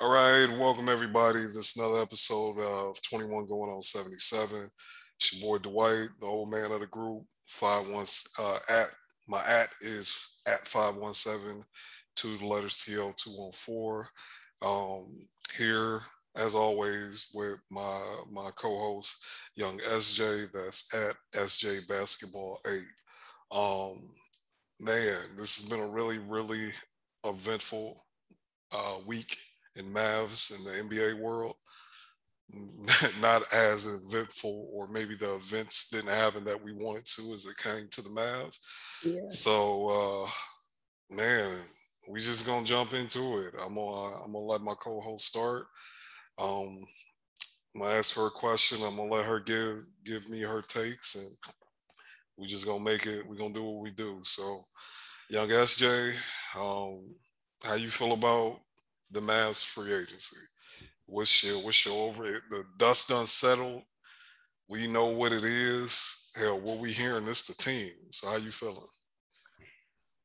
All right, welcome everybody. This is another episode of 21 going on 77. It's your boy Dwight, the old man of the group. Five one uh, at my at is at 517 to the letters TL 214. Um, here, as always, with my my co-host, Young SJ. That's at SJ Basketball 8. Um, man, this has been a really, really eventful uh, week in Mavs in the NBA world. Not as eventful, or maybe the events didn't happen that we wanted to as it came to the Mavs. Yeah. So, uh, man, we just gonna jump into it. I'm gonna I'm gonna let my co-host start. Um, I'm gonna ask her a question. I'm gonna let her give give me her takes, and we just gonna make it. We're gonna do what we do. So, young SJ, um, how you feel about the Mavs free agency? What's your what's your over it? The dust unsettled. We know what it is. Hell, what we hearing this the team. So how you feeling?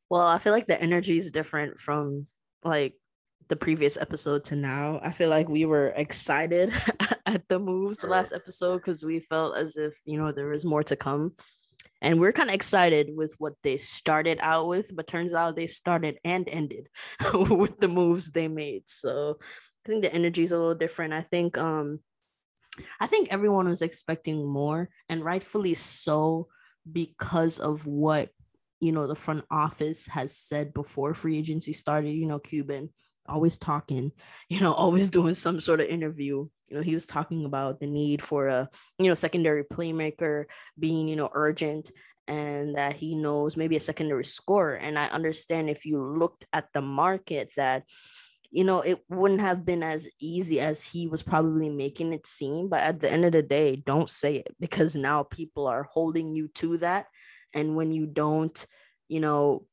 Well, I feel like the energy is different from like the previous episode to now. I feel like we were excited at the moves last episode because we felt as if you know there was more to come and we're kind of excited with what they started out with but turns out they started and ended with the moves they made. So i think the energy is a little different. I think um i think everyone was expecting more and rightfully so because of what you know the front office has said before free agency started you know cuban always talking you know always doing some sort of interview. You know he was talking about the need for a you know secondary playmaker being you know urgent and that he knows maybe a secondary scorer. And i understand if you looked at the market that you know it wouldn't have been as easy as he was probably making it seem. But at the end of the day don't say it because now people are holding you to that. And when you don't you know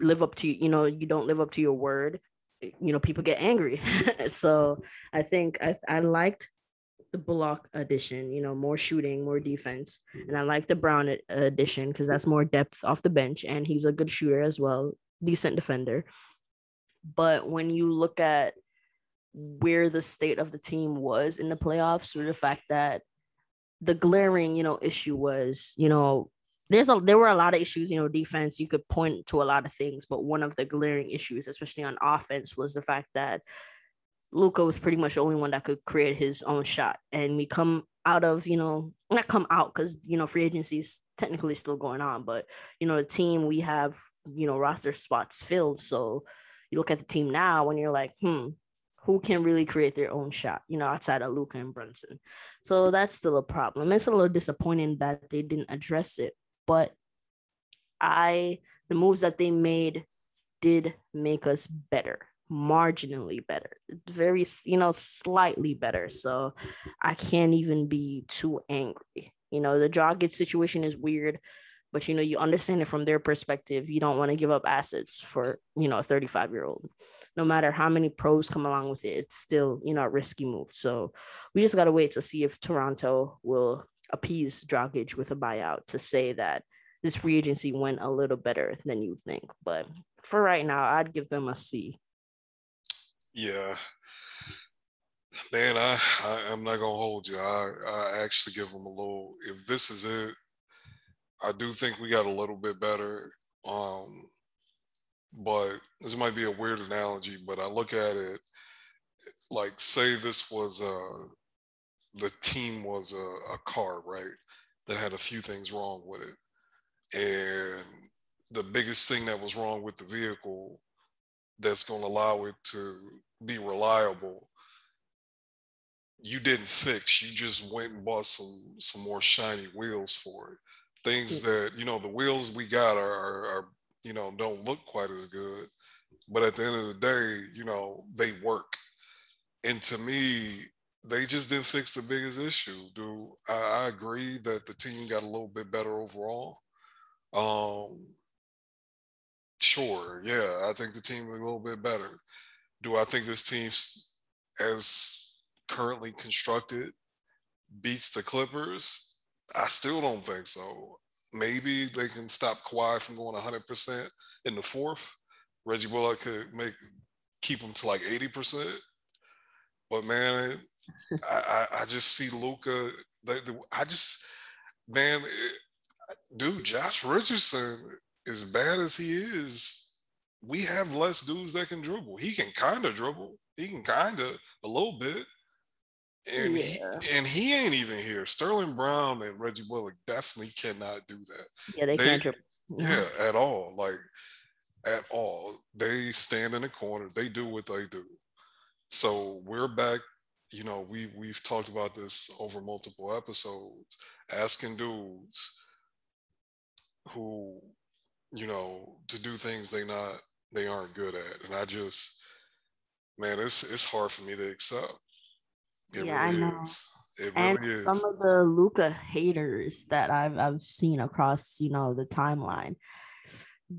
live up to you know you don't live up to your word Eh, you know people get angry so i think i i liked the Bullock edition, you know, more shooting, more defense. And I like the Brown edition because that's more depth off the bench and he's a good shooter as well, decent defender. But when you look at where the state of the team was in the playoffs, or the fact that the glaring, you know, issue was, you know, there's a there were a lot of issues, you know, defense. You could point to a lot of things, but one of the glaring issues, especially on offense, was the fact that Luka was pretty much the only one that could create his own shot. And we come out of, you know, not come out because, you know, free agency is technically still going on, but, you know, the team we have, you know, roster spots filled. So you look at the team now and you're like, hmm, who can really create their own shot, you know, outside of Luka and Brunson. So that's still a problem. It's a little disappointing that they didn't address it but I the moves that they made did make us better, marginally better, very you know slightly better. So I can't even be too angry. You know, the Dragic situation is weird, but you know you understand it from their perspective. You don't want to give up assets for you know a 35 year old. No matter how many pros come along with it, it's still you know a risky move. So we just gotta wait to see if Toronto will appease Dragic with a buyout to say that this free agency went a little better than you think. But for right now, I'd give them a C. Yeah. Man, I, I am not gonna hold you. I, I actually give them a little. If this is it, I do think we got a little bit better. Um, but this might be a weird analogy, but I look at it like say this was uh the team was a, a car, right? That had a few things wrong with it. And the biggest thing that was wrong with the vehicle that's going to allow it to be reliable you didn't fix you just went and bought some some more shiny wheels for it things that you know the wheels we got are, are, are you know don't look quite as good but at the end of the day you know they work and to me they just didn't fix the biggest issue. Do I, I, agree that the team got a little bit better overall? Um, sure, yeah, I think the team is a little bit better. Do I think this team, as currently constructed, beats the Clippers? I still don't think so. Maybe they can stop Kawhi from going 100% in the fourth. Reggie Bullock could make keep them to like 80%. But man, I, I, I just see Luka. I just man, it, dude, Josh Richardson, as bad as he is, we have less dudes that can dribble. He can kind of dribble. He can kind of a little bit. And yeah. he, and he ain't even here. Sterling Brown and Reggie Bullock definitely cannot do that. Yeah, they, they can't dribble. Yeah, at all. Like at all. They stand in the corner. They do what they do. So we're back. You know, we we've talked about this over multiple episodes, asking dudes who, you know, to do things they not they aren't good at. And I just, man, it's it's hard for me to accept. It yeah, really I know. Is. It and is. some of the Luka haters that I've I've seen across, you know, the timeline,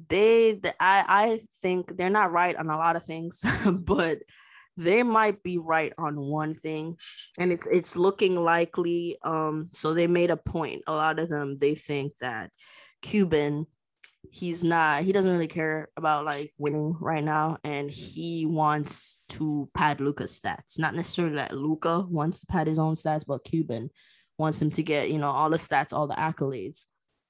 they, they I I think they're not right on a lot of things, but they might be right on one thing and it's it's looking likely um so they made a point a lot of them they think that cuban he's not he doesn't really care about like winning right now and he wants to pad luka's stats. Not necessarily that luka wants to pad his own stats, but Cuban wants him to get, you know, all the stats, all the accolades.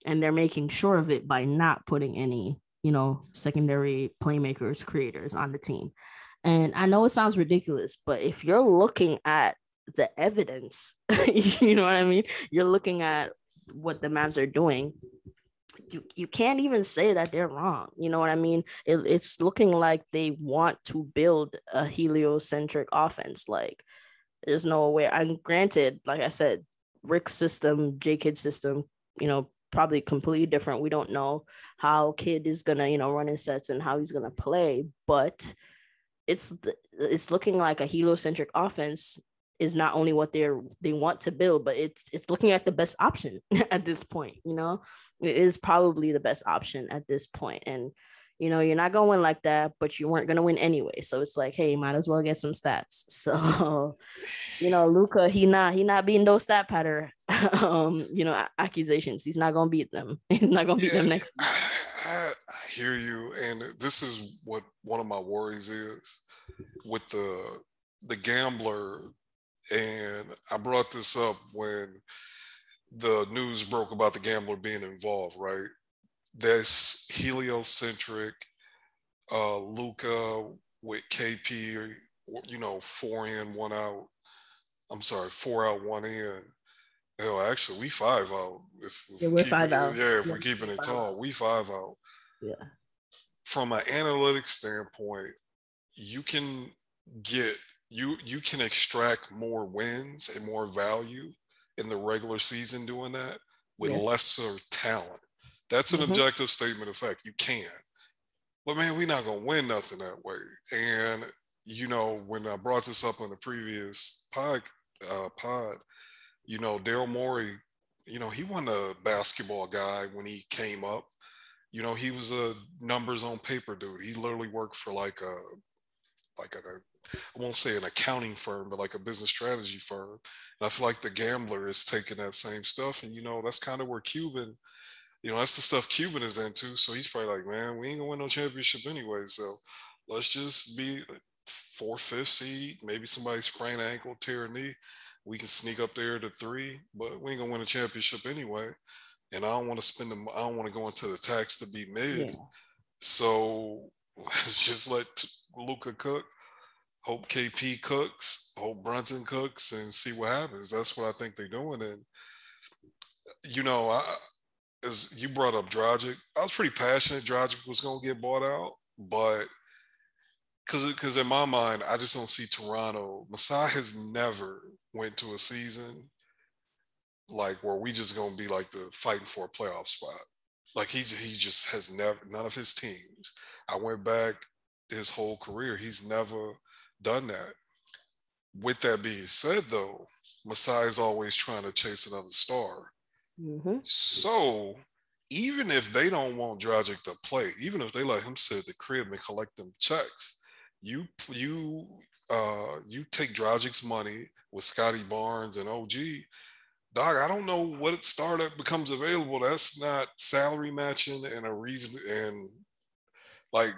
And they're making sure of it by not putting any, you know, secondary playmakers, creators on the team. And I know it sounds ridiculous, but if you're looking at the evidence, you know what I mean? You're looking at what the Mavs are doing you you can't even say that they're wrong. You know what I mean? It, it's looking like they want to build a heliocentric offense. Like there's no way. And granted, like I said, Rick's system, J Kidd system, you know, probably completely different. We don't know how Kidd is gonna, you know, run his sets and how he's gonna play, but it's it's looking like a heliocentric offense is not only what they're they want to build, but it's it's looking at the best option at this point. You know, it is probably the best option at this point, and you know you're not win like that, but you weren't gonna win anyway. So it's like, hey, might as well get some stats. So, you know, Luka, he not he not beating those stat pattern, um, you know, accusations. He's not gonna beat them. He's not gonna beat them next. I, I, I hear you, and this is what one of my worries is with the the gambler and I brought this up when the news broke about the gambler being involved, right? This heliocentric uh, Luka with KP, you know, four in, one out. I'm sorry, four out, one in. Hell, actually, we five out. If, if yeah, we're five out. Yeah, if yeah, we're keeping it tall, we five out. Yeah. From an analytics standpoint, you can get you you can extract more wins and more value in the regular season doing that with yes. lesser talent. That's an mm-hmm. objective statement of fact. You can. But man, we're not gonna win nothing that way. And you know, when I brought this up on the previous pod, uh, pod you know, Daryl Morey, you know, he wasn't a basketball guy when he came up. You know, he was a numbers on paper dude. He literally worked for like a like a I won't say an accounting firm, but like a business strategy firm. And I feel like the gambler is taking that same stuff. And, you know, that's kind of where Cuban, you know, that's the stuff Cuban is into. So he's probably like, man, we ain't gonna win no championship anyway. So let's just be four, fifth seed, maybe somebody sprain an ankle, tear a knee. We can sneak up there to three, but we ain't gonna win a championship anyway. And I don't want to spend them, I don't want to go into the tax to be mid. Yeah. So let's just let Luka cook hope KP cooks, hope Brunson cooks, and see what happens. That's what I think they're doing. And you know, I, as you brought up Dragic, I was pretty passionate Dragic was going to get bought out, but because because in my mind, I just don't see Toronto. Masai has never went to a season like where we just to be like the fighting for a playoff spot. Like he he just has never none of his teams. I went back his whole career. He's never done that. With that being said, though, Masai is always trying to chase another star. Mm-hmm. So even if they don't want Dragic to play, even if they let him sit at the crib and collect them checks, you you uh, you take Dragic's money with Scottie Barnes and OG. Dog, I don't know what startup becomes available. That's not salary matching and a reason and like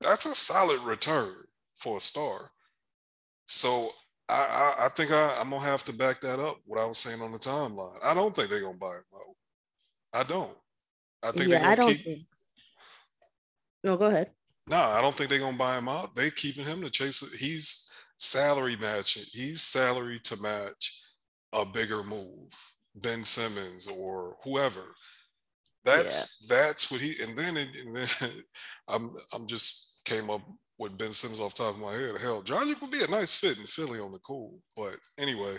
that's a solid return for a star. So I, I, I think I, I'm gonna have to back that up. What I was saying on the timeline. I don't think they're gonna buy him out. I don't. I think yeah, they're I don't keep. think. No, go ahead. No, I don't think they're gonna buy him out. They keeping him to chase it. He's salary matching. He's salary to match a bigger move, Ben Simmons or whoever. That's that's what he. And then it, and then I'm I'm just came up with Ben Simmons off the top of my head. Hell, Dragic would be a nice fit in Philly on the cool. But anyway,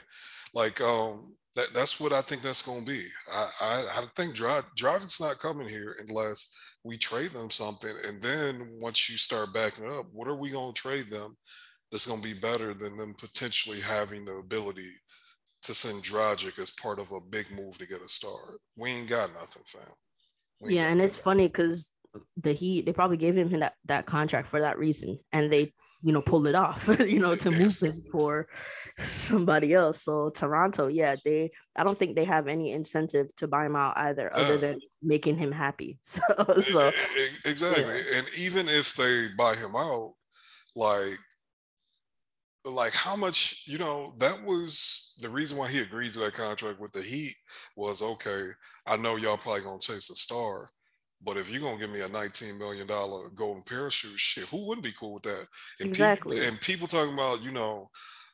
like um that that's what I think that's gonna be. I I, I think Dra- Dragic's not coming here unless we trade them something. And then once you start backing up, what are we gonna trade them that's gonna be better than them potentially having the ability to send Dragic as part of a big move to get a start? We ain't got nothing, fam. Yeah, and it's nothing. funny because the Heat they probably gave him that, that contract for that reason, and they you know pulled it off, you know, to move him for somebody else. So Toronto, yeah, they I don't think they have any incentive to buy him out either, other Yeah. than making him happy. So so exactly. And even if they buy him out, like like how much, you know, that was the reason why he agreed to that contract with the Heat was okay, I know y'all probably gonna chase a star. But if you're gonna give me a $19 million golden parachute, shit, who wouldn't be cool with that? And Exactly. People, and people talking about, you know,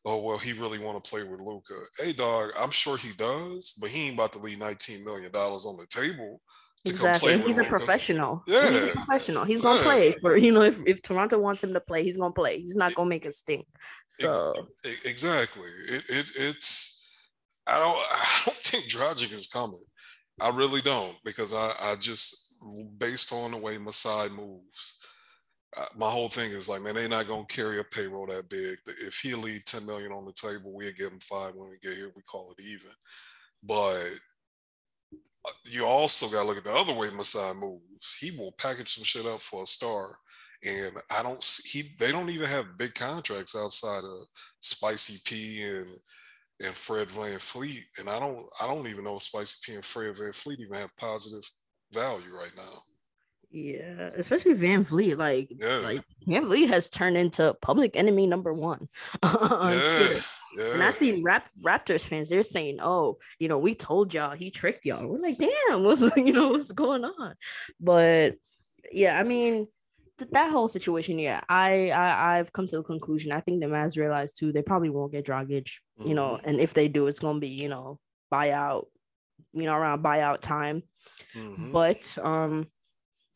oh well, he really want to play with Luka. Hey dog, I'm sure he does, but he ain't about to leave $19 million on the table to exactly, play and with he's a professional. he's a professional. He's gonna Yeah. play for you know if, if Toronto wants him to play, he's gonna play. He's not gonna make a stink. So E- Exactly. It, it it's I don't I don't think Dragic is coming. I really don't because I I just based on the way Masai moves. Uh, my whole thing is like, man, they're not gonna carry a payroll that big. If he leave 10 million on the table, we'll give him five when we get here. We call it even. But you also got to look at the other way Masai moves. He will package some shit up for a star, and I don't see he. They don't even have big contracts outside of Spicy P and and Fred VanVleet, and I don't. I don't even know if Spicy P and Fred VanVleet even have positive value right now. yeah, especially VanVleet. Like Yeah. like VanVleet has turned into public enemy number one on yeah. Yeah. And I see Rap- Raptors fans, they're saying, "Oh, you know, we told y'all he tricked y'all." We're like, "Damn, what's you know what's going on?" But yeah, I mean, th- that whole situation, yeah, I, I I've come to the conclusion. I think the Mavs realize too they probably won't get Dragic, you know, and if they do, it's gonna be you know buyout, you know, around buyout time. Mhm. But um,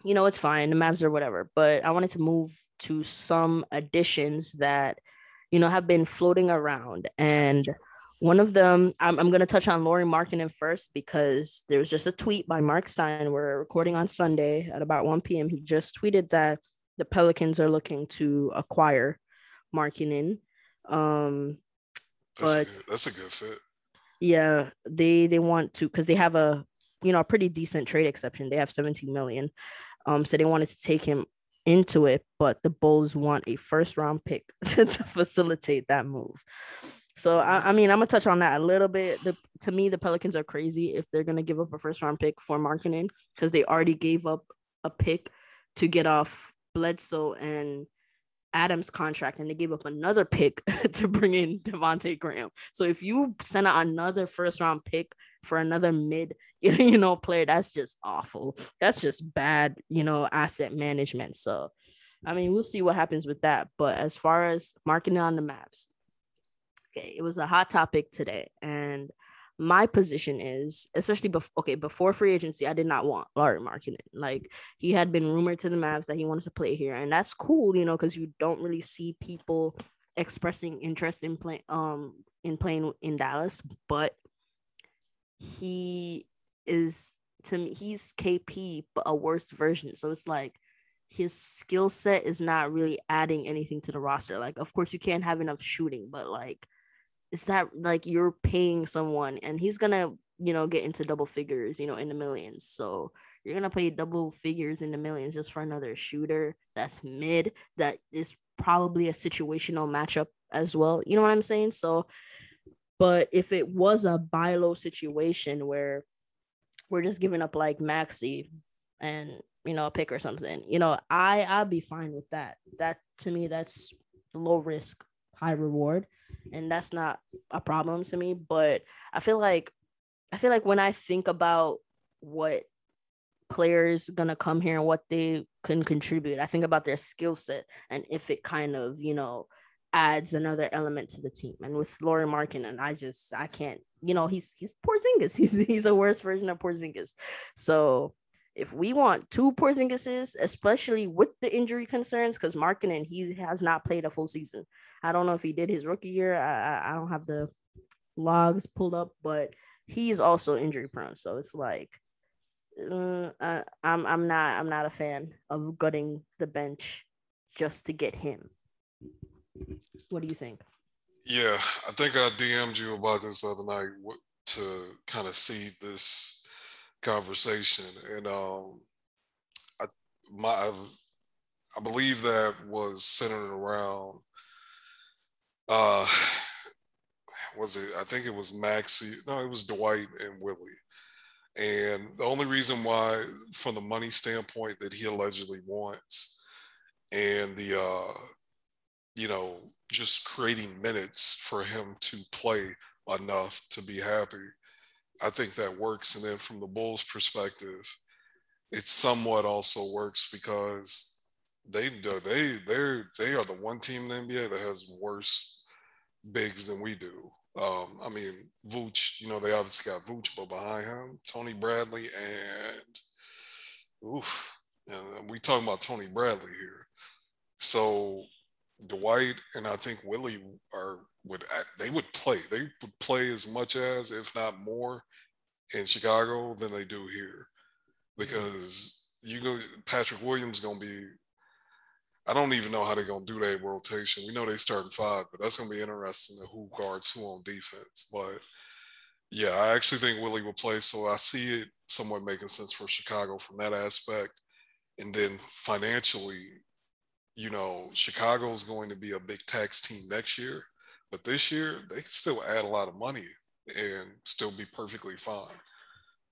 you know, it's fine. The Mavs or whatever. But I wanted to move to some additions that you know have been floating around, and one of them I'm, I'm going to touch on Lauri Markkanen first because there was just a tweet by Mark Stein. We're recording on Sunday at about 1 p.m. He just tweeted that the Pelicans are looking to acquire Markkinen. Um, that's, a but- good, that's a good fit. yeah they they want to because they have a you know a pretty decent trade exception they have 17 million um so they wanted to take him into it but the bulls want a first round pick to facilitate that move so I, I mean i'm gonna touch on that a little bit the, to me the pelicans are crazy if they're gonna give up a first round pick for Markkanen because they already gave up a pick to get off bledsoe and Adams contract and they gave up another pick to bring in Devonte' Graham. So if you send out another first round pick for another mid, you know, player, that's just awful. That's just bad, you know, asset management. So I mean, we'll see what happens with that. But as far as Markkanen on the Mavs, okay, it was a hot topic today. And my position is, especially before okay, before free agency, I did not want Larry Markkanen. Like he had been rumored to the Mavs that he wanted to play here, and that's cool, you know, because you don't really see people expressing interest in playing um in playing in Dallas, but he is to me he's KP but a worse version. So it's like his skill set is not really adding anything to the roster. Like, of course, you can't have enough shooting, but like, it's that like you're paying someone and he's gonna, you know, get into double figures, you know, in the millions. So you're gonna pay double figures in the millions just for another shooter that's mid that is probably a situational matchup as well. You know what I'm saying? So, but if it was a buy low situation where we're just giving up like Maxi and you know a pick or something, you know, I I'd be fine with that. That to me, that's low risk, high reward, and that's not a problem to me. But I feel like I feel like when I think about what players gonna come here and what they can contribute, I think about their skill set and if it kind of you know adds another element to the team. And with Lauri and I just I can't, you know, he's he's Porzingis. He's he's a worse version of Porzingis. So if we want two Porzingises, especially with the injury concerns, because Markkanen he has not played a full season. I don't know if he did his rookie year. I I don't have the logs pulled up, but he's also injury prone. So it's like uh, I'm I'm not I'm not a fan of gutting the bench just to get him. What do you think? Yeah, I think I DM'd you about this other night to kind of see this conversation, and um, I my I believe that was centered around uh was it I think it was Maxi no it was Dwight and Willie and the only reason why from the money standpoint that he allegedly wants and the uh you know, just creating minutes for him to play enough to be happy. I think that works. And then from the Bulls' perspective, it somewhat also works because they they they they are the one team in the NBA that has worse bigs than we do. Um, I mean, Vooch, you know, they obviously got Vooch, but behind him, Tony Bradley and oof, and we talking about Tony Bradley here. So Dwight and I think Willie are would they would play. They would play as much as, if not more, in Chicago than they do here, because you go Patrick Williams gonna be. I don't even know how they're gonna do that rotation. We know they starting five, but that's gonna be interesting to who guards who on defense. But yeah, I actually think Willie will play, so I see it somewhat making sense for Chicago from that aspect. And then financially, you know, Chicago's going to be a big tax team next year, but this year they can still add a lot of money and still be perfectly fine.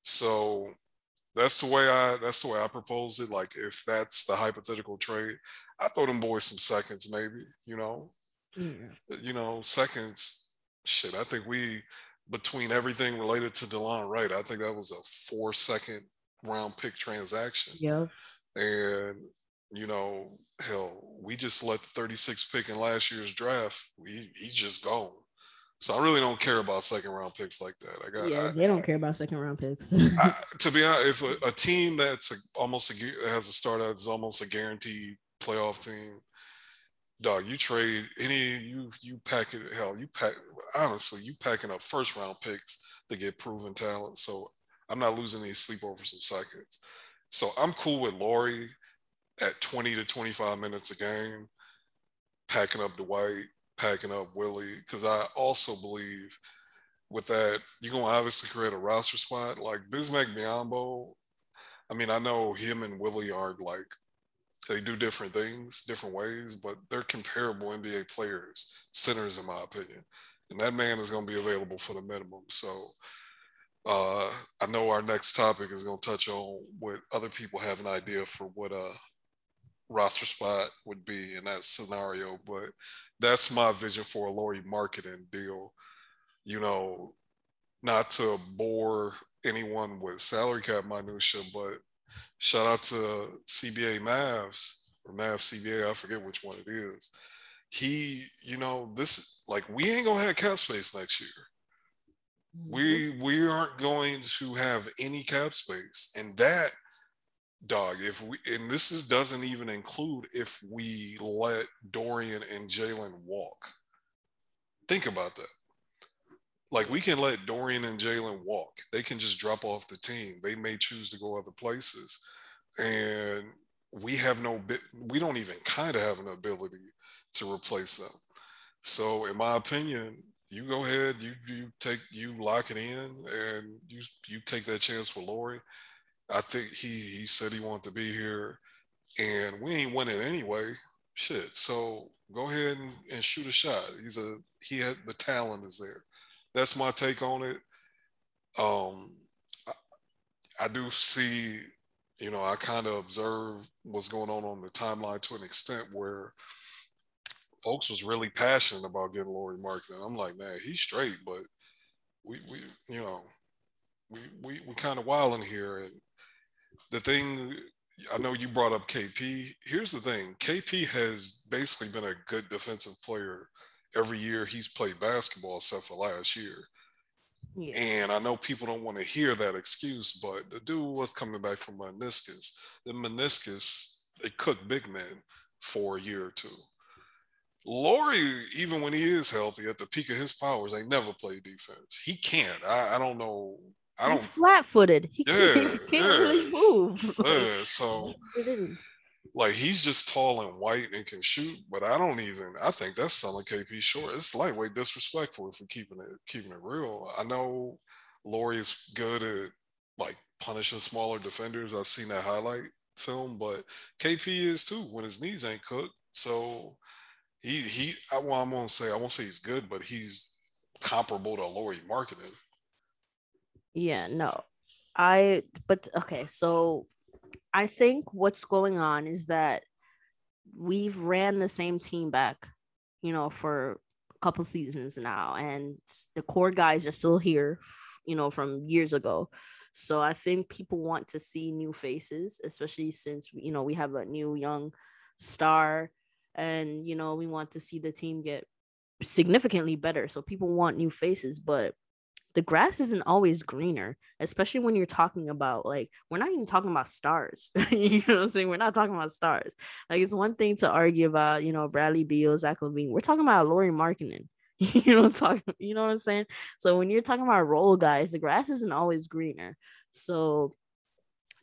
So that's the way I that's the way I propose it. Like if that's the hypothetical trade, I throw them boys some seconds, maybe, you know. Yeah. You know, seconds, shit. I think we between everything related to Delon Wright, I think that was a four second round pick transaction. Yeah. And you know, hell, we just let the 36 pick in last year's draft. We he's just gone. So I really don't care about second round picks like that. I got yeah, I, they don't care about second round picks. I, to be honest, if a, a team that's a, almost a, has a start out is almost a guaranteed playoff team, dog, you trade any you you pack it hell you pack honestly you packing up first round picks to get proven talent. So I'm not losing any sleep over some seconds. So I'm cool with Lauri at 20 to 25 minutes a game, packing up Dwight, packing up Willie, because I also believe with that, you're going to obviously create a roster spot. Like Bismack Biyombo, I mean, I know him and Willie are like, they do different things, different ways, but they're comparable NBA players, centers, in my opinion. And that man is going to be available for the minimum. So uh, I know our next topic is going to touch on what other people have an idea for what uh, roster spot would be in that scenario. But that's my vision for a Lauri Markkanen deal. You know, not to bore anyone with salary cap minutia, but shout out to CBA Mavs or Mavs CBA, I forget which one it is. He, you know, this like we ain't gonna have cap space next year. We mm-hmm. we aren't going to have any cap space, and that dog, if we and this is doesn't even include if we let Dorian and Jalen walk. Think about that. Like we can let Dorian and Jalen walk. They can just drop off the team. They may choose to go other places. And we have no bit we don't even kind of have an ability to replace them. So in my opinion, you go ahead, you you take you lock it in and you you take that chance for Lauri I think he he said he wanted to be here, and we ain't winning anyway. Shit. So go ahead and, and shoot a shot. He's a he had the talent is there. That's my take on it. Um, I, I do see, you know, I kind of observe what's going on on the timeline to an extent where folks was really passionate about getting Lauri Markkanen. I'm like, man, he's straight, but we we you know we we we kind of wild in here. And the thing I know you brought up KP. Here's the thing: KP has basically been a good defensive player every year he's played basketball, except for last year. Yeah. And I know people don't want to hear that excuse, but the dude was coming back from meniscus. The meniscus, it cooked big men for a year or two. Lauri, even when he is healthy at the peak of his powers, ain't never played defense. He can't. I, I don't know. I don't. He's flat-footed. He yeah, can't, he can't yeah, really move. Yeah, so like he's just tall and white and can shoot, but I don't even. I think that's selling KP short. It's lightweight disrespectful if we're keeping it keeping it real. I know Lauri is good at like punishing smaller defenders. I've seen that highlight film, but KP is too when his knees ain't cooked. So he he I, well, I'm gonna say I won't say he's good, but he's comparable to Lauri Markkanen. Yeah, no. I but okay, so I think what's going on is that we've ran the same team back, you know, for a couple seasons now, and the core guys are still here, you know, from years ago. So I think people want to see new faces, especially since you know we have a new young star and you know we want to see the team get significantly better so people want new faces but the grass isn't always greener especially when you're talking about like we're not even talking about stars. You know what i'm saying? We're not talking about stars. Like it's one thing to argue about you know bradley beal zach lavine we're talking about lauri markkanen. You know talking you know what i'm saying? So when you're talking about role guys the grass isn't always greener. So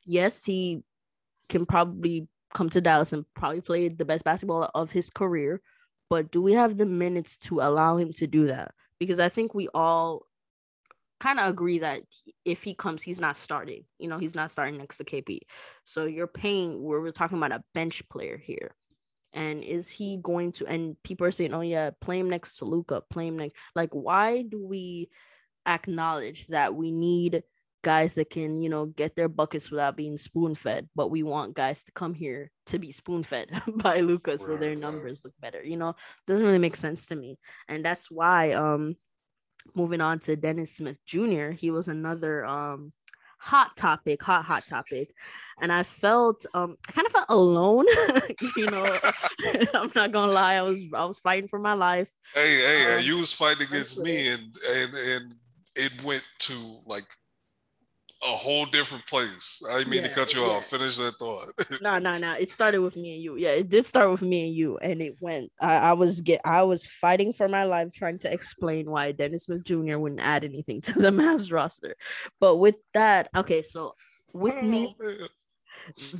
yes he can probably come to Dallas and probably play the best basketball of his career. But do we have the minutes to allow him to do that? Because I think we all kind of agree that if he comes, he's not starting. You know, he's not starting next to KP. So you're paying, we're, we're talking about a bench player here. And is he going to, and people are saying, oh, yeah, play him next to Luka. play him next. Like, why do we acknowledge that we need guys that can, you know, get their buckets without being spoon fed. But we want guys to come here to be spoon fed by Luka so their numbers look better. You know, doesn't really make sense to me. And that's why um moving on to Dennis Smith Jr., he was another um hot topic, hot, hot topic. And I felt um I kind of felt alone, you know. I'm not gonna lie, I was I was fighting for my life. Hey, hey, um, you was fighting against me and and and it went to like a whole different place. I didn't mean yeah, to cut you yeah. off. Finish that thought. no, no, no. It started with me and you. Yeah, it did start with me and you, and it went. I, I was get. I was fighting for my life, trying to explain why Dennis Smith Jr. wouldn't add anything to the Mavs roster. But with that, okay. So with me, oh,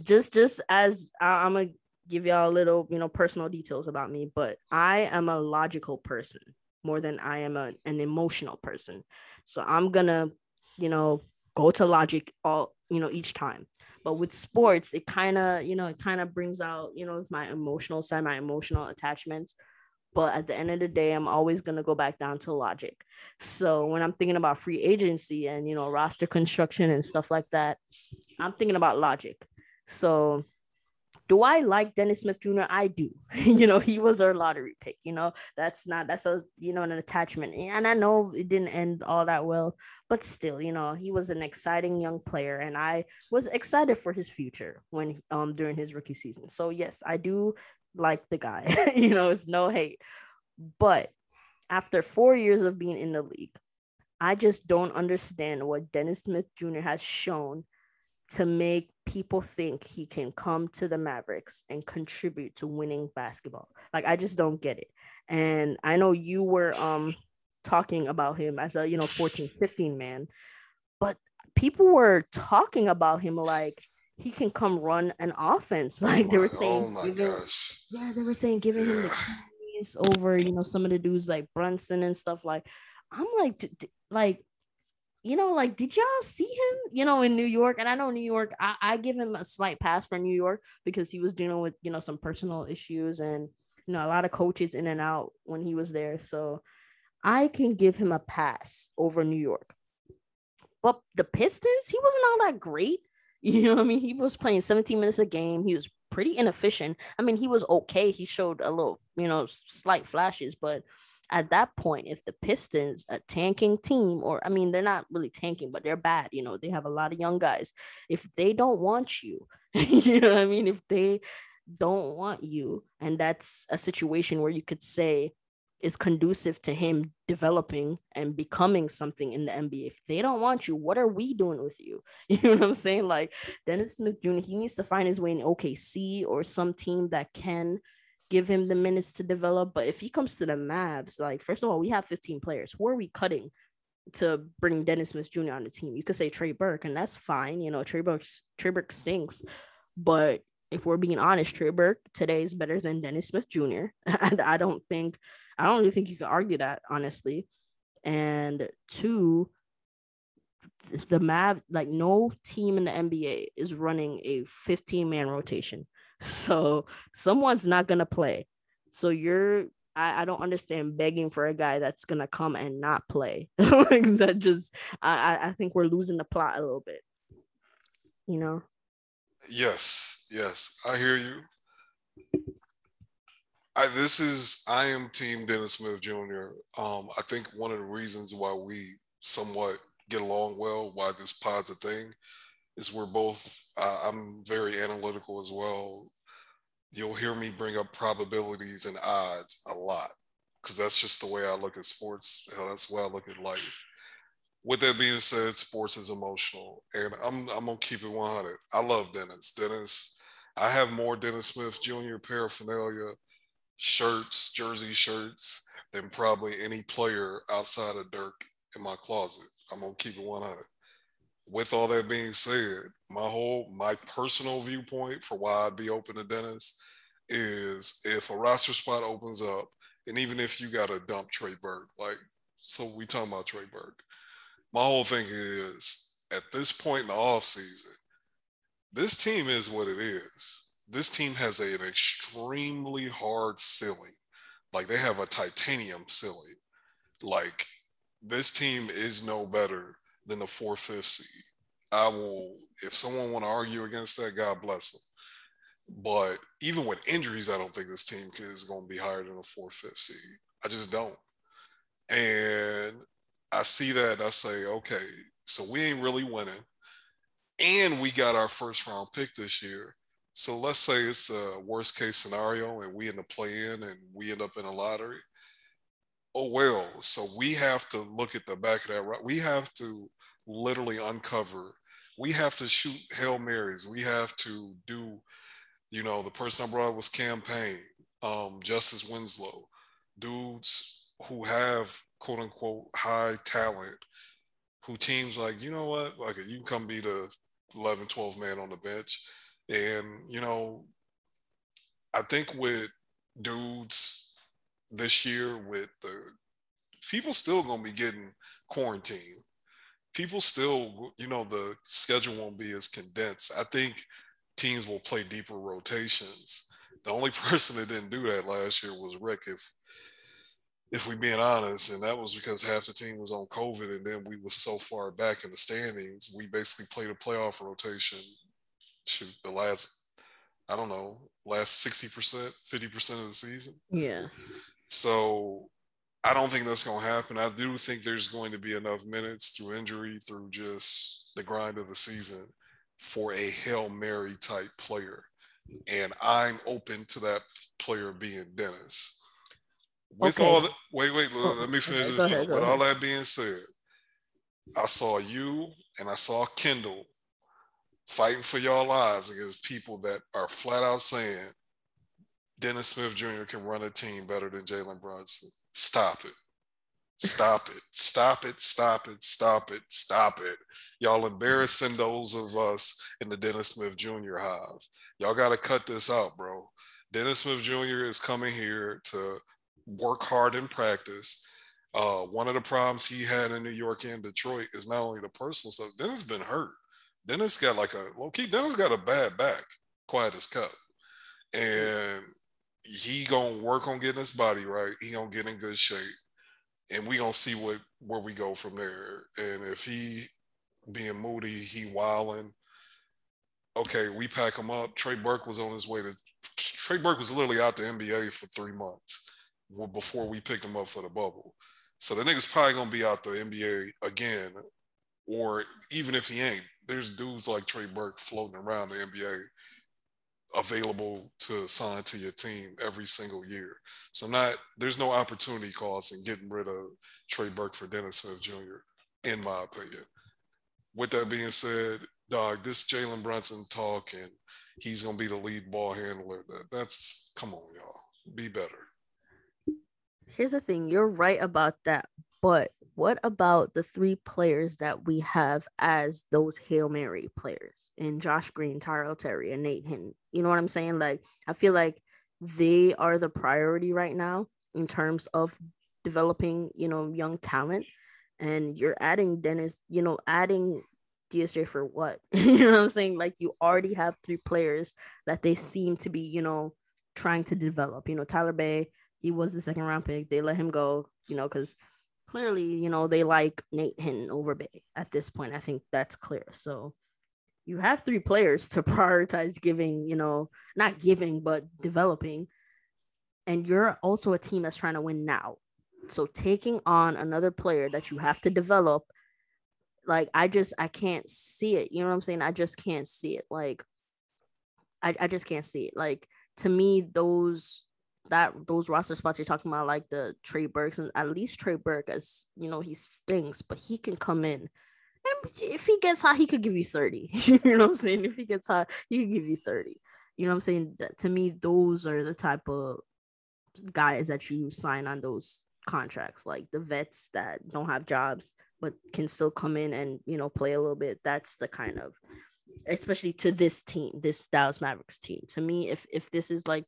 just just as I, I'm gonna give y'all a little, you know, personal details about me, but I am a logical person more than I am a, an emotional person. So I'm gonna, you know, go to logic all you know each time. But with sports it kind of you know it kind of brings out you know my emotional side my emotional attachments. But at the end of the day i'm always going to go back down to logic. So when i'm thinking about free agency and you know roster construction and stuff like that i'm thinking about logic. So do I like Dennis Smith Jr.? I do. you know, he was our lottery pick. You know, that's not that's a you know an attachment, and I know it didn't end all that well, but still, you know, he was an exciting young player, and I was excited for his future when um during his rookie season. So yes, I do like the guy. you know, it's no hate, but after four years of being in the league, I just don't understand what Dennis Smith Jr. has shown to make people think he can come to the Mavericks and contribute to winning basketball. Like I just don't get it. And I know you were um talking about him as a, you know, 14, 15 man, but people were talking about him like he can come run an offense. Like they were saying, oh giving, yeah, they were saying giving him the keys over, you know, some of the dudes like Brunson and stuff. Like, I'm like, like you know, like, did y'all see him, you know, in New York? And I know New York, I, I give him a slight pass for New York because he was dealing with, you know, some personal issues and, you know, a lot of coaches in and out when he was there. So I can give him a pass over New York. But the Pistons, he wasn't all that great. You know I mean? He was playing 17 minutes a game. He was pretty inefficient. I mean, he was okay. He showed a little, you know, slight flashes, but at that point, if the Pistons, a tanking team, or I mean, they're not really tanking, but they're bad, you know, they have a lot of young guys. If they don't want you, you know I mean? If they don't want you, and that's a situation where you could say is conducive to him developing and becoming something in the NBA. If they don't want you, what are we doing with you? You know what I'm saying? Like Dennis Smith Jr., he needs to find his way in OKC or some team that can give him the minutes to develop. But if he comes to the Mavs, like first of all, we have 15 players. Who are we cutting to bring Dennis Smith Jr. on the team? You could say Trey Burke, and that's fine. You know, Trey Burke Trey Burke stinks, but if we're being honest, Trey Burke today is better than Dennis Smith Jr. And I don't think I don't really think you can argue that honestly. And two, the Mav like no team in the NBA is running a 15 man rotation. So someone's not gonna play. So you're I, I don't understand begging for a guy that's gonna come and not play. like that just I, I think we're losing the plot a little bit. You know? Yes, yes. I hear you. I, this is I am Team Dennis Smith Jr. Um, I think one of the reasons why we somewhat get along well, why this pod's a thing, is we're both. Uh, I'm very analytical as well. You'll hear me bring up probabilities and odds a lot because that's just the way I look at sports. Hell, that's the way I look at life. With that being said, sports is emotional, and I'm I'm gonna keep it 100. I love Dennis. Dennis, I have more Dennis Smith Jr. paraphernalia shirts, jersey shirts, than probably any player outside of Dirk in my closet. I'm gonna keep it 100. With all that being said, my whole my personal viewpoint for why I'd be open to Dennis is if a roster spot opens up, and even if you got to dump Trey Burke, like so we talking about Trey Burke. My whole thing is at this point in the off season, this team is what it is this team has a, an extremely hard ceiling. Like they have a titanium ceiling. Like this team is no better than the four fifth seed. I will, if someone want to argue against that, God bless them. But even with injuries, I don't think this team is going to be higher than a four fifth seed. I just don't. And I see that I say, okay, so we ain't really winning. And we got our first round pick this year. So let's say it's a worst case scenario and we end up playing and we end up in a lottery. Oh well, so we have to look at the back of that. We have to literally uncover. We have to shoot hail marys. We have to do, you know, the person I brought was campaign, um, Justice Winslow, dudes who have quote unquote high talent, who teams like, you know what, like you can come be the 11, 12 man on the bench and, you know, I think with dudes this year, with the people still to be getting quarantined. People still, you know, the schedule won't be as condensed. I think teams will play deeper rotations. The only person that didn't do that last year was Rick, if if we being honest, and that was because half the team was on COVID, and then we was so far back in the standings, we basically played a playoff rotation shoot the last I don't know last sixty percent, fifty percent of the season. Yeah. So I don't think that's going to happen. I do think there's going to be enough minutes through injury, through just the grind of the season, for a hail mary type player, and I'm open to that player being Dennis. With okay. all the wait, wait, oh, let me finish okay, this. Ahead, With all that being said, I saw you and I saw Kendall fighting for your lives against people that are flat out saying Dennis Smith Jr. can run a team better than Jalen Brunson. Stop it. Stop it. Stop it. Stop it. Stop it. Stop it. Y'all embarrassing those of us in the Dennis Smith Jr. hive. Y'all got to cut this out, bro. Dennis Smith Jr. is coming here to work hard in practice. Uh, one of the problems he had in New York and Detroit is not only the personal stuff, Dennis been hurt. Dennis got like a low key. Dennis got a bad back, quiet as cup. and he gonna work on getting his body right. He gonna get in good shape, and we gonna see what where we go from there. And if he being moody, he wilding, okay, we pack him up. Trey Burke was on his way to. Trey Burke was literally out the NBA for three months before we picked him up for the bubble. So the nigga's probably gonna be out the NBA again, or even if he ain't, there's dudes like Trey Burke floating around the NBA available to sign to your team every single year. So not there's no opportunity cost in getting rid of Trey Burke for Dennis Smith Jr. in my opinion. With that being said, dog, this Jalen Brunson talk and he's gonna be the lead ball handler. That, that's come on, y'all, be better here's the thing you're right about that but what about the three players that we have as those hail mary players in josh green tyrell terry and nate hinton you know what i'm saying like i feel like they are the priority right now in terms of developing you know young talent and you're adding dennis you know adding DSJ for what? you know what I'm saying? Like you already have three players that they seem to be, you know, trying to develop. You know, Tyler Bey, he was the second round pick. They let him go, you know, because clearly, you know, they like Nate Hinton over Bey at this point. I think that's clear. So you have three players to prioritize giving, you know, not giving, but developing. And you're also a team that's trying to win now. So taking on another player that you have to develop, like I just I can't see it. You know what I'm saying? I just can't see it. Like I, I just can't see it. Like to me, those that those roster spots you're talking about, like the Trey Burks, and at least Trey Burke, as you know, he stinks, but he can come in. And if he gets hot, he could give you 30. you know what I'm saying? If he gets hot, he could give you 30. You know what I'm saying? To me, those are the type of guys that you sign on those contracts, like the vets that don't have jobs but can still come in and you know play a little bit. That's the kind of especially to this team, this Dallas Mavericks team. To me, if if this is like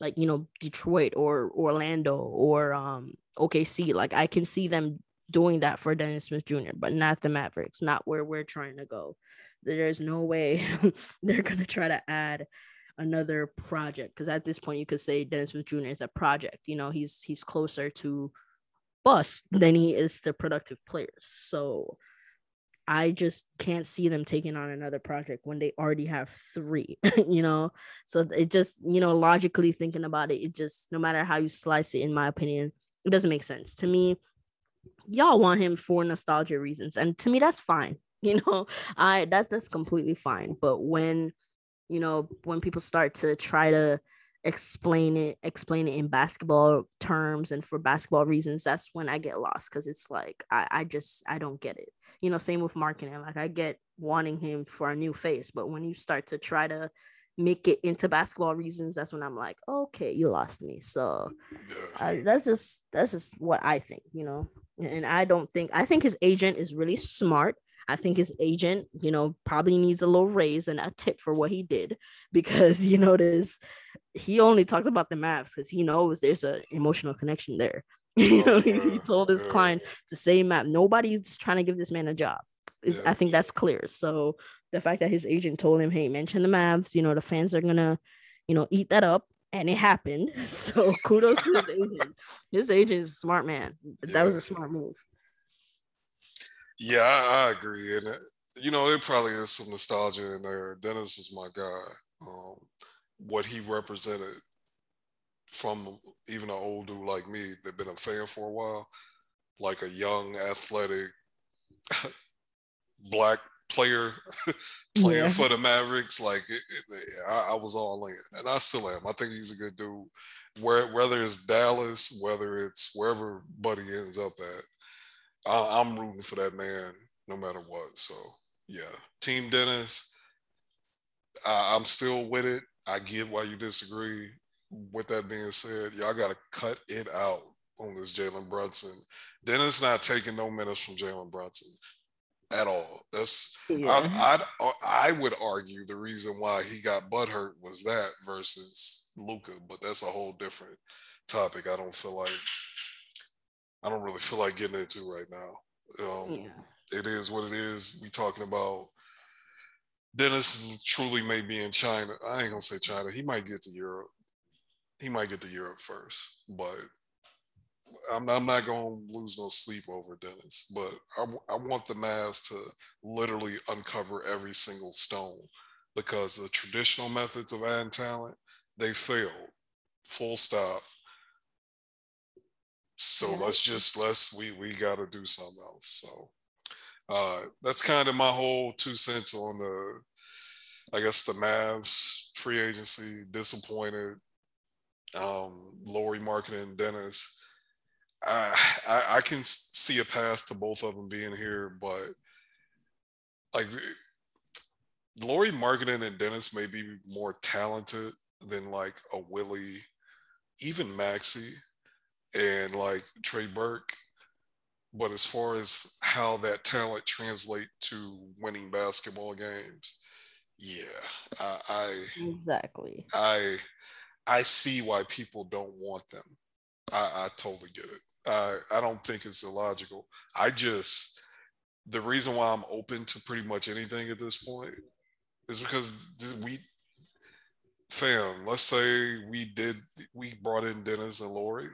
like you know Detroit or Orlando or um OKC. Like I can see them doing that for Dennis Smith Jr., but not the Mavericks, not where we're trying to go. There's no way they're gonna try to add another project because at this point you could say Dennis Smith Jr. is a project. You know, he's he's closer to bust than he is to productive players. So I just can't see them taking on another project when they already have three, you know? So it just, you know, logically thinking about it, it just, no matter how you slice it, in my opinion, it doesn't make sense. To me, y'all want him for nostalgia reasons. And to me, that's fine. You know, I that's that's completely fine. But when, you know, when people start to try to explain it explain it in basketball terms and for basketball reasons that's when i get lost because it's like I, I just i don't get it. You know same with marketing like i get wanting him for a new face but when you start to try to make it into basketball reasons that's when i'm like okay you lost me. So that's just that's just what i think you know? And i don't think i think his agent is really smart. I think his agent, you know, probably needs a little raise and a tip for what he did because you know this he only talked about the Mavs because he knows there's an emotional connection there. you know, he, told his client the same map. Nobody's trying to give this man a job. Yeah. I think that's clear. So the fact that his agent told him, "Hey, mention the Mavs," you know, the fans are gonna, you know, eat that up, and it happened. So kudos to his agent. His agent is a smart man. That was a smart move. Yeah, I, I agree, and you know, it probably is some nostalgia in there. Dennis was my guy. Um, what he represented from even an old dude like me that been a fan for a while, like a young, athletic, black player playing yeah. for the Mavericks. Like it, it, I, I, was all in, and I still am. I think he's a good dude. Where whether it's Dallas, whether it's wherever Buddy ends up at, I, I'm rooting for that man no matter what. So yeah, Team Dennis. I'm still with it. I get why you disagree. With that being said, y'all got to cut it out on this Jalen Brunson. Dennis not taking no minutes from Jalen Brunson at all. That's yeah. I, I I would argue the reason why he got butthurt was that versus Luka, but that's a whole different topic. I don't feel like I don't really feel like getting into right now. Um, yeah. It is what it is. We talking about Dennis truly may be in China. I ain't gonna say China. He might get to Europe. He might get to Europe first, but I'm, I'm not gonna lose no sleep over Dennis. But I, I want the Mavs to literally uncover every single stone because the traditional methods of adding talent they failed. Full stop. So yeah. let's just let's we we got to do something else. So uh, that's kind of my whole two cents on the, I guess the Mavs free agency. Disappointed. Um, Lauri and Dennis. I, I, I can see a path to both of them being here, but like Lauri Markkanen and Dennis may be more talented than like a Willie, even Maxi, and like Trey Burke. But as far as how that talent translate to winning basketball games, yeah, I, I exactly. I I see why people don't want them. I, I totally get it. I I don't think it's illogical. I just the reason why I'm open to pretty much anything at this point is because we fam, let's say we did we brought in Dennis and Lauri.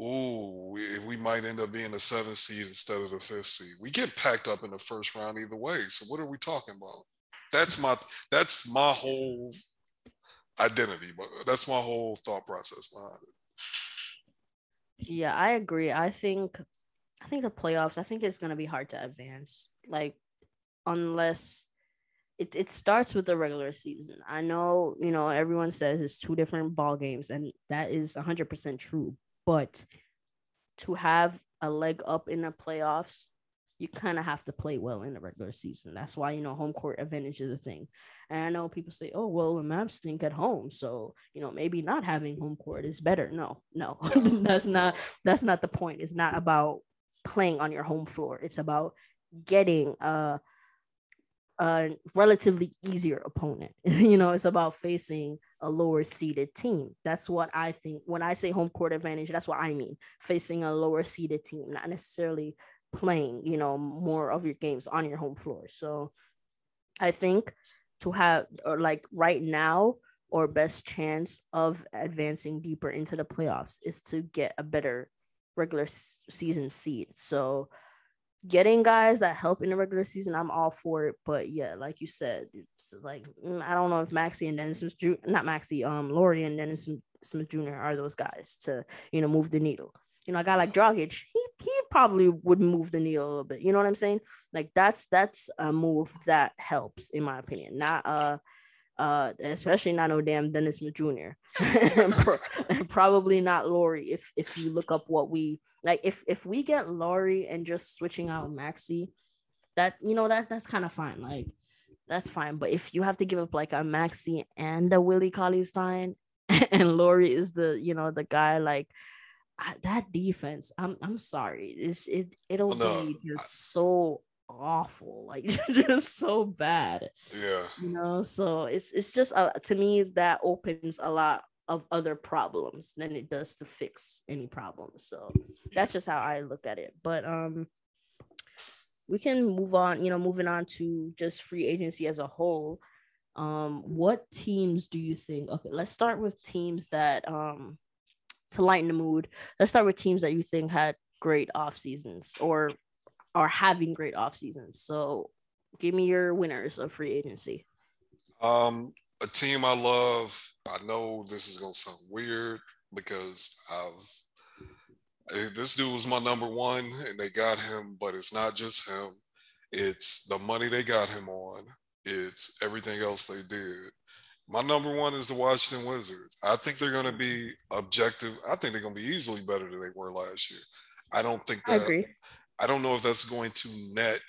Ooh, we, we might end up being the seventh seed instead of the fifth seed. We get packed up in the first round either way. So what are we talking about? That's my that's my whole identity, but that's my whole thought process behind it. Yeah, I agree. I think I think the playoffs, I think it's gonna be hard to advance. Like unless it, it starts with the regular season. I know, you know, everyone says it's two different ball games, and that is 100% true. But to have a leg up in the playoffs, you kind of have to play well in the regular season. That's why, you know, home court advantage is a thing. And I know people say, oh, well, the Mavs stink at home. So, you know, maybe not having home court is better. No, no, that's not, that's not the point. It's not about playing on your home floor. It's about getting, uh, a relatively easier opponent. you know, it's about facing a lower seeded team. That's what I think. When I say home court advantage, that's what I mean. Facing a lower seeded team, not necessarily playing, you know, more of your games on your home floor. So I think to have or like right now or best chance of advancing deeper into the playoffs is to get a better regular season seed. So getting guys that help in the regular season, I'm all for it. But yeah, like you said, it's like mm, I don't know if Maxi and Dennis Smith, not Maxi, um, Lauri and Dennis Smith Jr. are those guys to you know move the needle. You know, a guy like Dragic, he he probably would move the needle a little bit. You know what I'm saying? Like that's that's a move that helps, in my opinion. Not uh uh, especially not no damn Dennis Smith Jr. and, probably not Lauri. If if you look up what we like, if if we get Lauri and just switching out Maxi, that you know that that's kind of fine. Like that's fine. But if you have to give up like a Maxi and a Willie Stein, and Lauri is the you know the guy like that defense. I'm I'm sorry. It's it it'll no, be just I, so awful like just so bad yeah you know so it's it's just uh, to me that opens a lot of other problems than it does to fix any problems so that's just how i look at it but um we can move on you know moving on to just free agency as a whole um what teams do you think okay let's start with teams that um to lighten the mood let's start with teams that you think had great off seasons or are having great off seasons. So give me your winners of free agency. Um, a team I love. I know this is gonna sound weird because I've eh, this dude was my number one and they got him, but it's not just him. It's the money they got him on. It's everything else they did. My number one is the Washington Wizards. I think they're going to be objective. I think they're going to be easily better than they were last year. I don't think that. I agree. I don't know if that's going to net,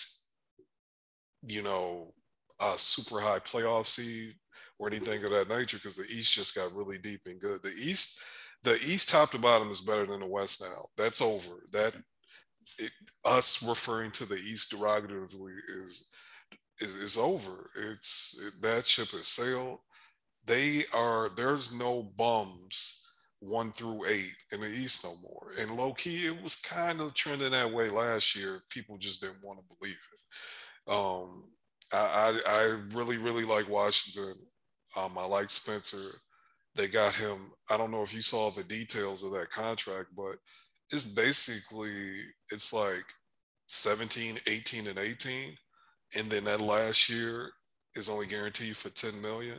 you know, a super high playoff seed or anything of that nature because the East just got really deep and good. The East, the East top to bottom is better than the West now. That's over. That it, us referring to the East derogatively is is, is over. It's it, that ship has sailed. They are there's no bums one through eight in the East no more. And low key, it was kind of trending that way last year. People just didn't want to believe it. Um, I, I, I really, really like Washington. Um, I like Spencer. They got him. I don't know if you saw the details of that contract, but it's basically it's like 17, 18, and 18. And then that last year is only guaranteed for 10 million.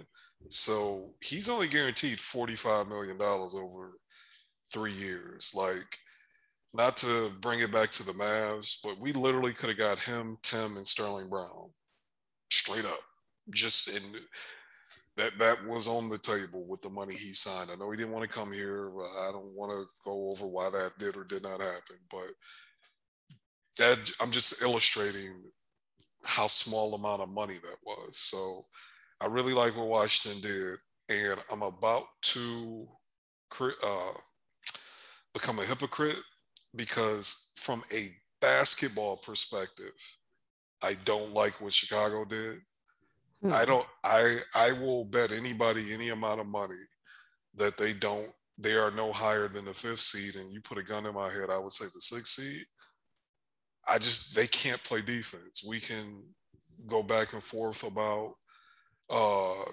So he's only guaranteed $45 million over three years. Like, not to bring it back to the Mavs, but we literally could have got him, Tim, and Sterling Brown straight up. Just in that that was on the table with the money he signed. I know he didn't want to come here. I don't want to go over why that did or did not happen, but that I'm just illustrating how small amount of money that was. So I really like what Washington did, and I'm about to uh, become a hypocrite because from a basketball perspective, I don't like what Chicago did. Hmm. I don't. I I will bet anybody any amount of money that they don't. They are no higher than the fifth seed, and you put a gun in my head, I would say the sixth seed. I just they can't play defense. We can go back and forth about uh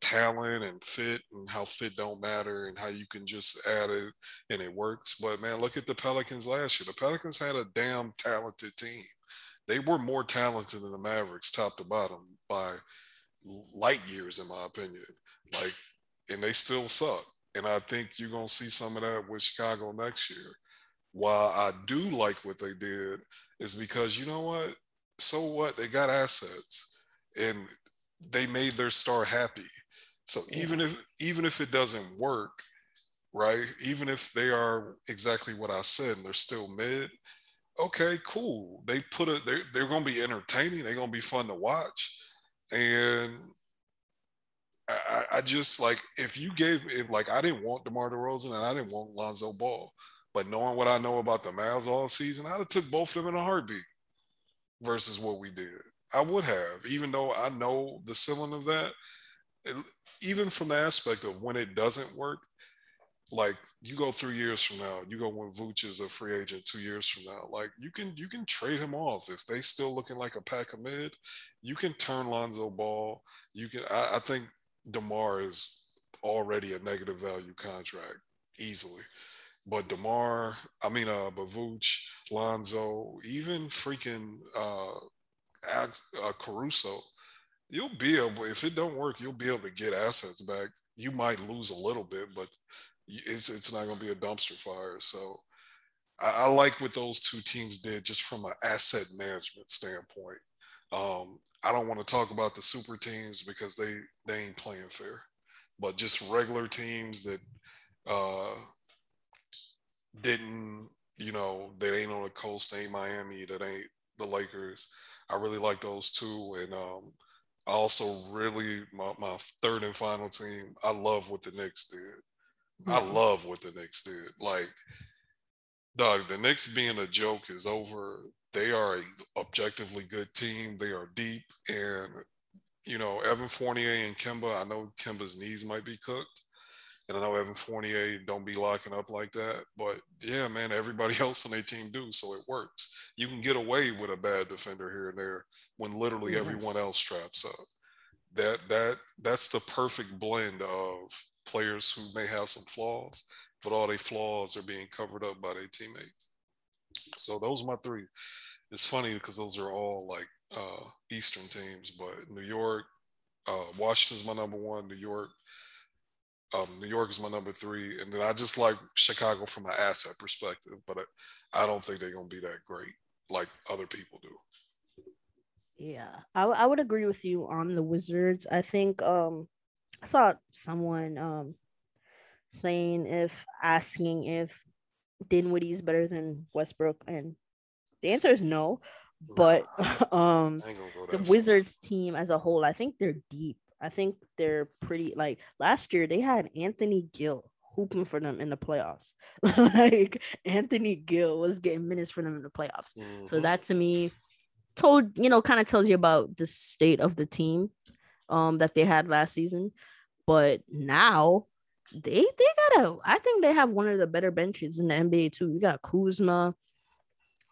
talent and fit and how fit don't matter and how you can just add it and it works. But man, look at the Pelicans last year. The Pelicans had a damn talented team. They were more talented than the Mavericks, top to bottom, by light years, in my opinion. Like, and they still suck. And I think you're gonna see some of that with Chicago next year. While I do like what they did, is because you know what? So what? They got assets. And they made their star happy. So even if even if it doesn't work, right? Even if they are exactly what I said and they're still mid, okay, cool. They put it. They're they're gonna be entertaining. They're gonna be fun to watch, and I, I just like if you gave if like I didn't want DeMar DeRozan and I didn't want Lonzo Ball, but knowing what I know about the Mavs all season, I'd have took both of them in a heartbeat versus what we did. I would have, even though I know the ceiling of that. It, even from the aspect of when it doesn't work, like you go three years from now, you go when Vooch is a free agent two years from now, like you can you can trade him off if they still looking like a pack of mid. You can turn Lonzo Ball. You can. I, I think Demar is already a negative value contract easily. But Demar, I mean, uh, Bavuch, Lonzo, even freaking uh, uh, Caruso, you'll be able. If it don't work, you'll be able to get assets back. You might lose a little bit, but it's it's not going to be a dumpster fire. So I, I, like what those two teams did just from an asset management standpoint. Um, I don't want to talk about the super teams because they they ain't playing fair, but just regular teams that uh, didn't you know that ain't on the coast, ain't Miami, that ain't the Lakers. I really like those two, and um, I also really my, my third and final team. I love what the Knicks did. I love what the Knicks did. Like, dog, the Knicks being a joke is over. They are a objectively good team. They are deep, and you know Evan Fournier and Kemba. I know Kemba's knees might be cooked, and I know Evan Fournier don't be locking up like that. But yeah, man, everybody else on their team do, so it works. You can get away with a bad defender here and there when literally everyone else straps up. That that that's the perfect blend of players who may have some flaws, but all their flaws are being covered up by their teammates. So those are my three. It's funny because those are all like uh, Eastern teams, but New York, uh, Washington's my number one. New York, um, New York is my number three, and then I just like Chicago from an asset perspective, but I, I don't think they're gonna be that great like other people do. Yeah, I, I would agree with you on the Wizards. I think um I saw someone um saying if asking if Dinwiddie is better than Westbrook, and the answer is no. But um, the Wizards team as a whole, I think they're deep. I think they're pretty. Like last year, they had Anthony Gill hooping for them in the playoffs. like Anthony Gill was getting minutes for them in the playoffs. Mm-hmm. So that to me told you know kind of tells you about the state of the team um that they had last season. But now they they got a I think they have one of the better benches in the NBA too. You got Kuzma,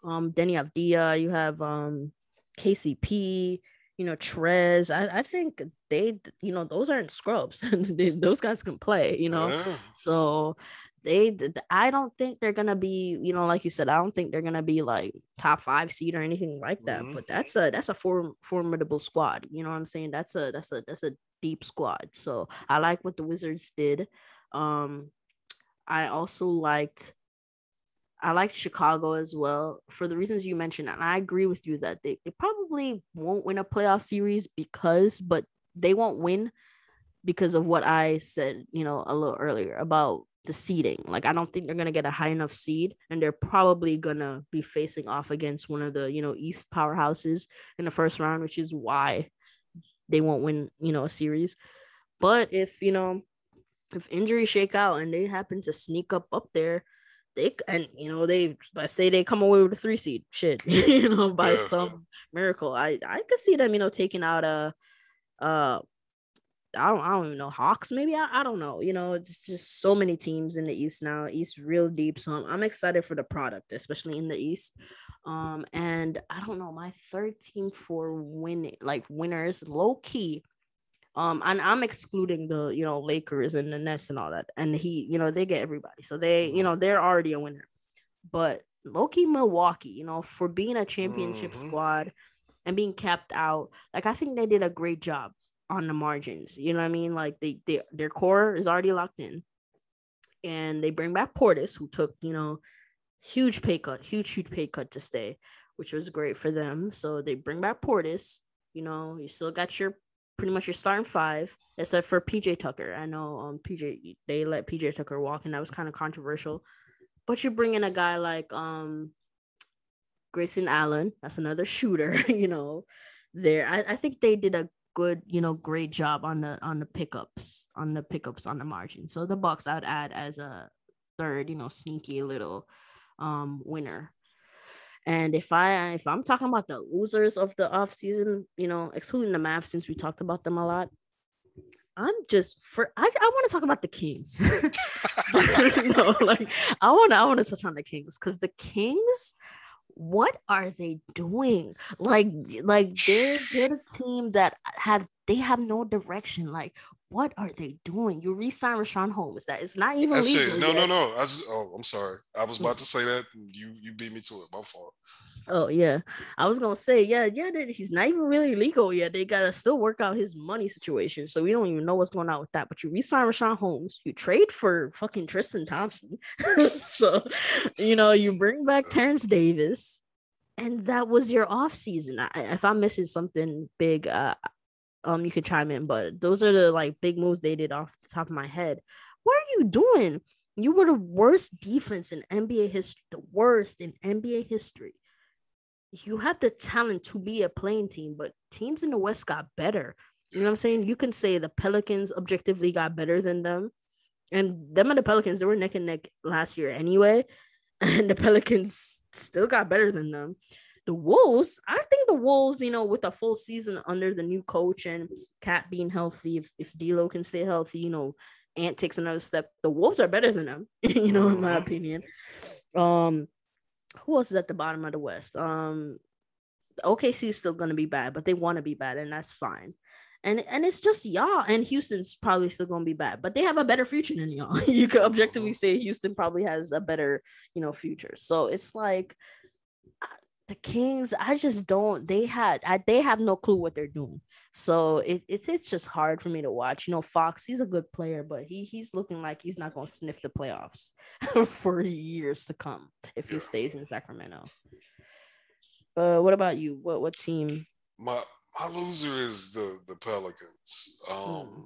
um, Deni Avdija, you have um KCP, you know, Trez. I, I think they, you know, those aren't scrubs. those guys can play, you know. Yeah. So they I don't think they're gonna be, you know, like you said, I don't think they're gonna be like top five seed or anything like that. Mm-hmm. But that's a that's a form, formidable squad. You know what I'm saying? That's a that's a that's a deep squad. So I like what the Wizards did. Um I also liked I liked Chicago as well for the reasons you mentioned. And I agree with you that they, they probably won't win a playoff series because, but they won't win because of what I said, you know, a little earlier about the seeding. Like I don't think they're gonna get a high enough seed, and they're probably gonna be facing off against one of the you know East powerhouses in the first round, which is why they won't win you know a series. But if you know if injuries shake out and they happen to sneak up up there, they and you know they let's say they come away with a three seed, shit, you know by some miracle, I I could see them you know taking out a uh I don't, I don't even know Hawks. Maybe I, I don't know. You know, it's just so many teams in the East now. East real deep, so I'm, I'm excited for the product, especially in the East. Um, and I don't know my third team for winning, like winners, low key. Um, and I'm excluding the you know Lakers and the Nets and all that, and he, you know, they get everybody, so they, you mm-hmm. know, they're already a winner. But low key Milwaukee, you know, for being a championship mm-hmm. squad and being capped out, like I think they did a great job on the margins. You know what I mean? Like they, they their core is already locked in. And they bring back Portis, who took, you know, huge pay cut, huge, huge pay cut to stay, which was great for them. So they bring back Portis. You know, you still got your pretty much your starting five, except for PJ Tucker. I know um PJ they let PJ Tucker walk, and that was kind of controversial. But you bring in a guy like um Grayson Allen, that's another shooter, you know. There, I, I think they did a good, you know, great job on the on the pickups, on the pickups on the margin. So the Bucks I'd add as a third, you know, sneaky little um winner. And if I if I'm talking about the losers of the off season, you know, excluding the Mavs since we talked about them a lot, I'm just for I, I want to talk about the Kings. no, like I want I want to touch on the Kings because the Kings what are they doing? Like, like they're they're the team that have they have no direction. Like, what are they doing? You re-sign Richaun Holmes. That is not even That's legal. It. No, yet. no, no. I just oh, I'm sorry. I was about to say that. You you beat me to it. My fault. Oh yeah, I was gonna say yeah, yeah. He's not even really legal yet. They gotta still work out his money situation, so we don't even know what's going on with that. But you resign Richaun Holmes, you trade for fucking Tristan Thompson, so you know you bring back Terrence Davis, and that was your off season. I, if I'm missing something big, uh, um, you could chime in. But those are the like big moves they did off the top of my head. What are you doing? You were the worst defense in NBA history, the worst in NBA history you have the talent to be a playing team, but teams in the West got better. You know what I'm saying? You can say the Pelicans objectively got better than them. And them and the Pelicans, they were neck and neck last year anyway. And the Pelicans still got better than them. The Wolves, I think the Wolves, you know, with a full season under the new coach and KAT being healthy, if, if D'Lo can stay healthy, you know, Ant takes another step. The Wolves are better than them, you know, in my mm-hmm. opinion. Um, who else is at the bottom of the West? Um, OKC is still gonna be bad, but they want to be bad, and that's fine. And and it's just y'all, and Houston's probably still gonna be bad, but they have a better future than y'all. you could objectively say Houston probably has a better, you know, future. So it's like the Kings. I just don't. They had. I, they have no clue what they're doing. So it, it, it's just hard for me to watch. You know, Fox, he's a good player, but he he's looking like he's not going to sniff the playoffs for years to come if he stays in Sacramento. Uh, what about you? What what team? My my loser is the the Pelicans. Um, hmm.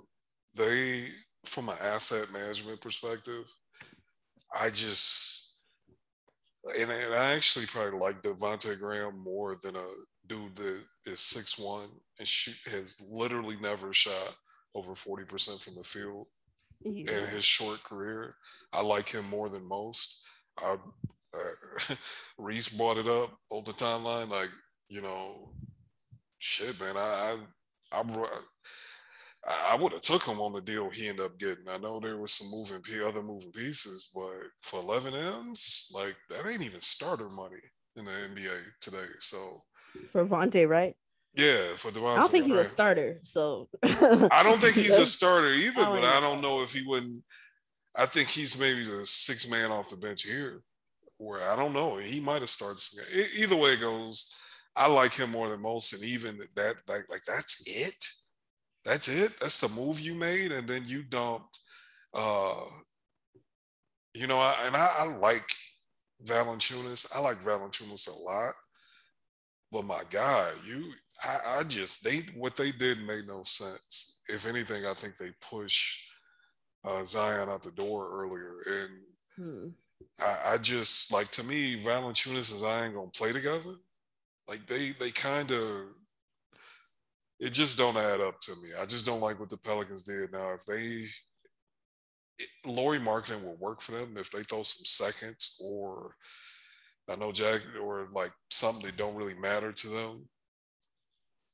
they from an asset management perspective, I just and, and I actually probably like Devonte' Graham more than a dude that is six one and shoot has literally never shot over 40% from the field yeah. in his short career. I like him more than most. I, uh, Reese brought it up on the timeline, like, you know, shit, man, I, I, I, I would have took him on the deal he ended up getting. I know there was some moving other moving pieces, but for 11 M's, like that ain't even starter money in the NBA today. So for Vontae, right? Yeah, for Devonte'. I don't think he's a starter, so I don't think he's a starter either. But I don't know if he wouldn't. I think he's maybe the six man off the bench here, where I don't know. He might have started. Either way it goes, I like him more than most, and even that, like, like that's it. That's it. That's the move you made, and then you dumped. Uh, you know, I, and I, I like Valanciunas. I like Valanciunas a lot, but my God, you, I, I just they what they did made no sense. If anything, I think they push uh, Zion out the door earlier, and hmm. I, I, just like to me, Valanciunas and Zion gonna play together. Like they they kind of it just don't add up to me. I just don't like what the Pelicans did. Now, if they Lauri Markkanen will work for them if they throw some seconds or I know Jack or like something that don't really matter to them.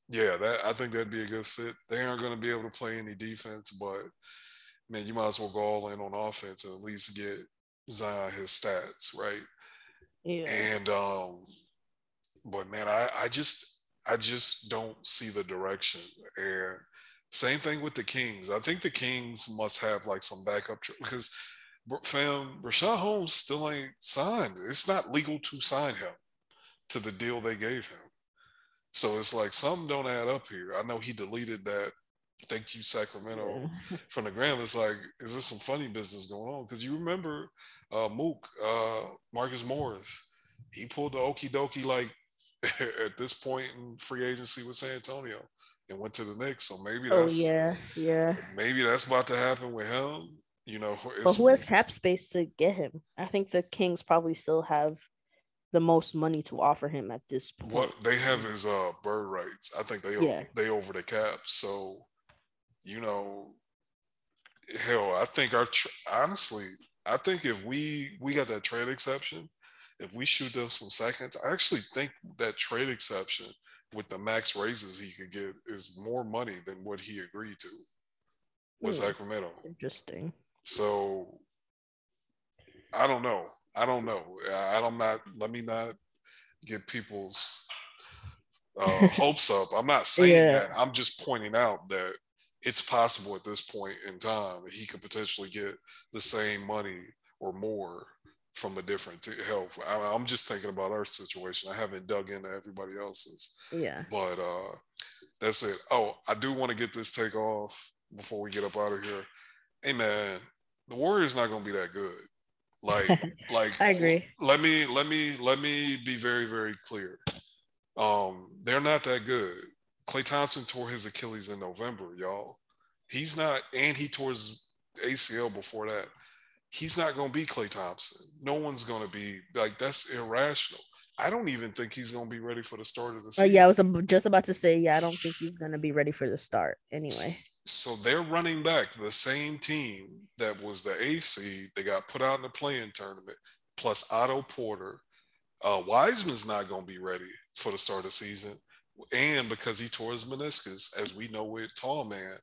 Yeah, that I think that'd be a good fit. They aren't going to be able to play any defense, but man, you might as well go all in on offense and at least get Zion his stats, right? Yeah. And um, but man, I I just I just don't see the direction. And same thing with the Kings. I think the Kings must have like some backup tr- because fam, Richaun Holmes still ain't signed. It's not legal to sign him to the deal they gave him. So it's like some don't add up here. I know he deleted that thank you Sacramento from the gram. It's like, is there some funny business going on? Because you remember uh, Mook, uh, Marcus Morris, he pulled the okie dokie like at this point in free agency with San Antonio and went to the Knicks. So maybe oh, that's oh yeah, yeah. Maybe that's about to happen with him. You know, but who has cap space to get him? I think the Kings probably still have the most money to offer him at this point. What they have is uh bird rights. I think they yeah. they over the cap. So, you know, hell, I think our honestly, I think if we we got that trade exception, if we shoot those some seconds, I actually think that trade exception with the max raises he could get is more money than what he agreed to with hmm. Sacramento. Interesting. So I don't know. I don't know. I, don't not. Let me not get people's uh, hopes up. I'm not saying yeah. that. I'm just pointing out that it's possible at this point in time he could potentially get the same money or more from a different t- help. I, am just thinking about our situation. I haven't dug into everybody else's. Yeah. But uh, that's it. Oh, I do want to get this take off before we get up out of here. Hey man, the Warriors not gonna be that good. Like, like I agree. Let me let me let me be very very clear. Um, they're not that good. Klay Thompson tore his Achilles in November, y'all. He's not, and he tore his ACL before that he's not going to be Klay Thompson. No one's going to be like that's irrational. I don't even think he's going to be ready for the start of the season. Oh yeah, I was just about to say yeah. I don't think he's going to be ready for the start anyway. So they're running back the same team that was the AC. They got put out in the play-in tournament, plus Otto Porter. Uh, Wiseman's not going to be ready for the start of the season, and because he tore his meniscus, as we know with tall man,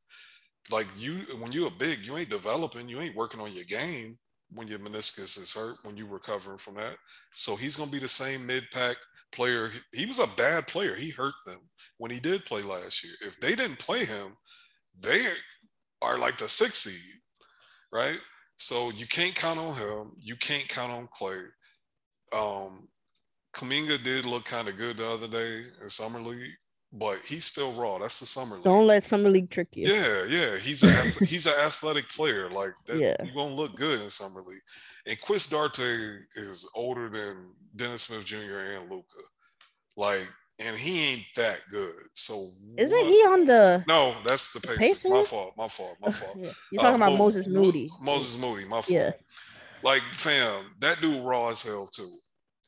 like you when you're a big, you ain't developing, you ain't working on your game when your meniscus is hurt, when you're recovering from that. So he's gonna be the same mid-pack player. He was a bad player. He hurt them when he did play last year. If they didn't play him, they are like the sixth seed, right? So you can't count on him. You can't count on Klay. Um, Kuminga did look kind of good the other day in summer league but he's still raw. That's the summer league. Don't let summer league trick you. Yeah, yeah. He's a he's an athletic player. Like that, yeah. you're gonna look good in summer league. And Chris Duarte is older than Dennis Smith Jr. and Luka. Like, and he ain't that good. So isn't what? he on the? No, that's the Pacers. Pacers? My fault. My fault. My fault. yeah. You're talking uh, about Mo- Moses Moody. Moses Moody. My fault. Yeah. Like, fam, that dude raw as hell too.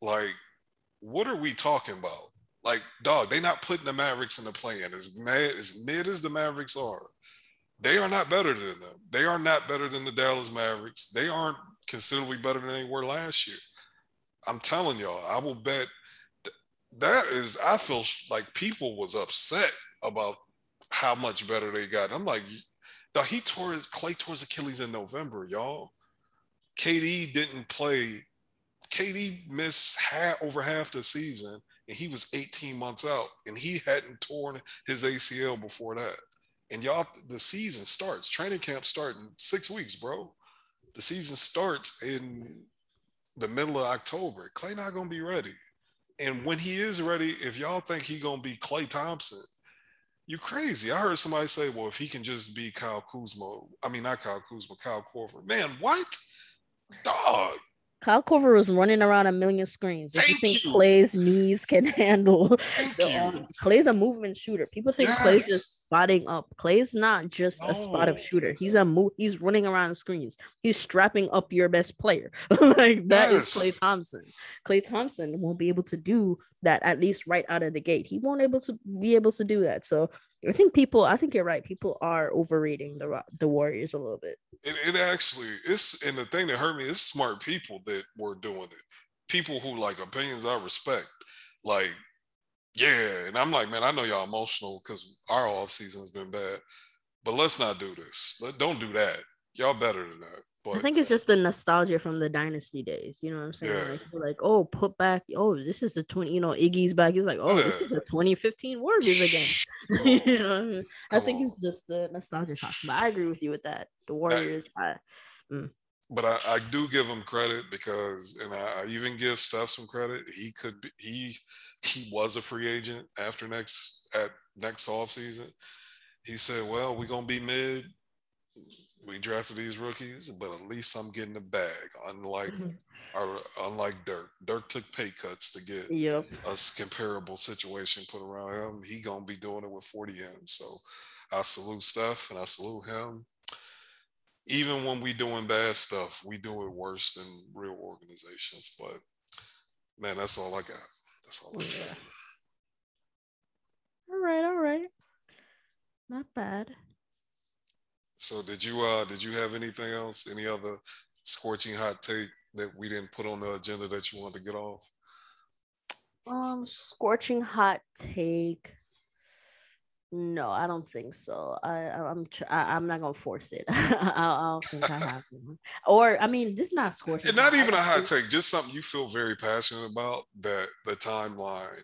Like, what are we talking about? Like, dog, they not putting the Mavericks in the play-in. As mad as mid as the Mavericks are, they are not better than them. They are not better than the Dallas Mavericks. They aren't considerably better than they were last year. I'm telling y'all, I will bet that is. I feel like people was upset about how much better they got. I'm like, dog, he tore his Klay tore his Achilles in November, y'all. KD didn't play. KD missed half, over half the season and he was 18 months out and he hadn't torn his ACL before that. And y'all, the season starts, training camp starting six weeks, bro. The season starts in the middle of October. Klay not gonna be ready. And when he is ready, if y'all think he gonna be Klay Thompson, you crazy. I heard somebody say, well, if he can just be Kyle Kuzma, I mean not Kyle Kuzma, Kyle Korver. Man, what? Dog. Kyle Korver was running around a million screens. If you think you. Klay's knees can handle um, Klay's a movement shooter. People think yes. Klay's just spotting up. Klay's not just a spot up shooter. He's a move. He's running around screens. He's strapping up your best player. like that yes. is Klay Thompson. Klay Thompson won't be able to do that at least right out of the gate. He won't able to be able to do that. So I think people. I think you're right. People are overrating the the Warriors a little bit. It, it actually it's and the thing that hurt me is smart people that were doing it. People who like opinions I respect. Like yeah, and I'm like, man, I know y'all emotional because our off season has been bad, but let's not do this. Let, don't do that. Y'all better than that. But, I think it's just the nostalgia from the dynasty days. You know what I'm saying? Yeah. Like, like, oh, put back. Oh, this is the 20. You know, Iggy's back. He's like, oh, yeah. this is the 2015 Warriors again. you know, I, mean? I think on. it's just the nostalgia talk. But I agree with you with that. The Warriors. I, I mm. But I, I, do give him credit because, and I, even give Steph some credit. He could be he he was a free agent after next at next off season. He said, "Well, we're gonna be mid. We drafted these rookies, but at least I'm getting the bag. Unlike mm-hmm. our, unlike Dirk, Dirk took pay cuts to get yep. a comparable situation put around him. He gonna be doing it with 40 M. So I salute Steph and I salute him. Even when we doing bad stuff, we do it worse than real organizations. But man, that's all I got. That's all. I yeah. Got. All right, all right. Not bad. So did you uh did you have anything else? Any other scorching hot take that we didn't put on the agenda that you wanted to get off? Um, scorching hot take. No, I don't think so. I I'm tr- I, am not gonna force it. I, I, don't think I have one. Or I mean, this is not scorching. And not even a hot take, just something you feel very passionate about. That the timeline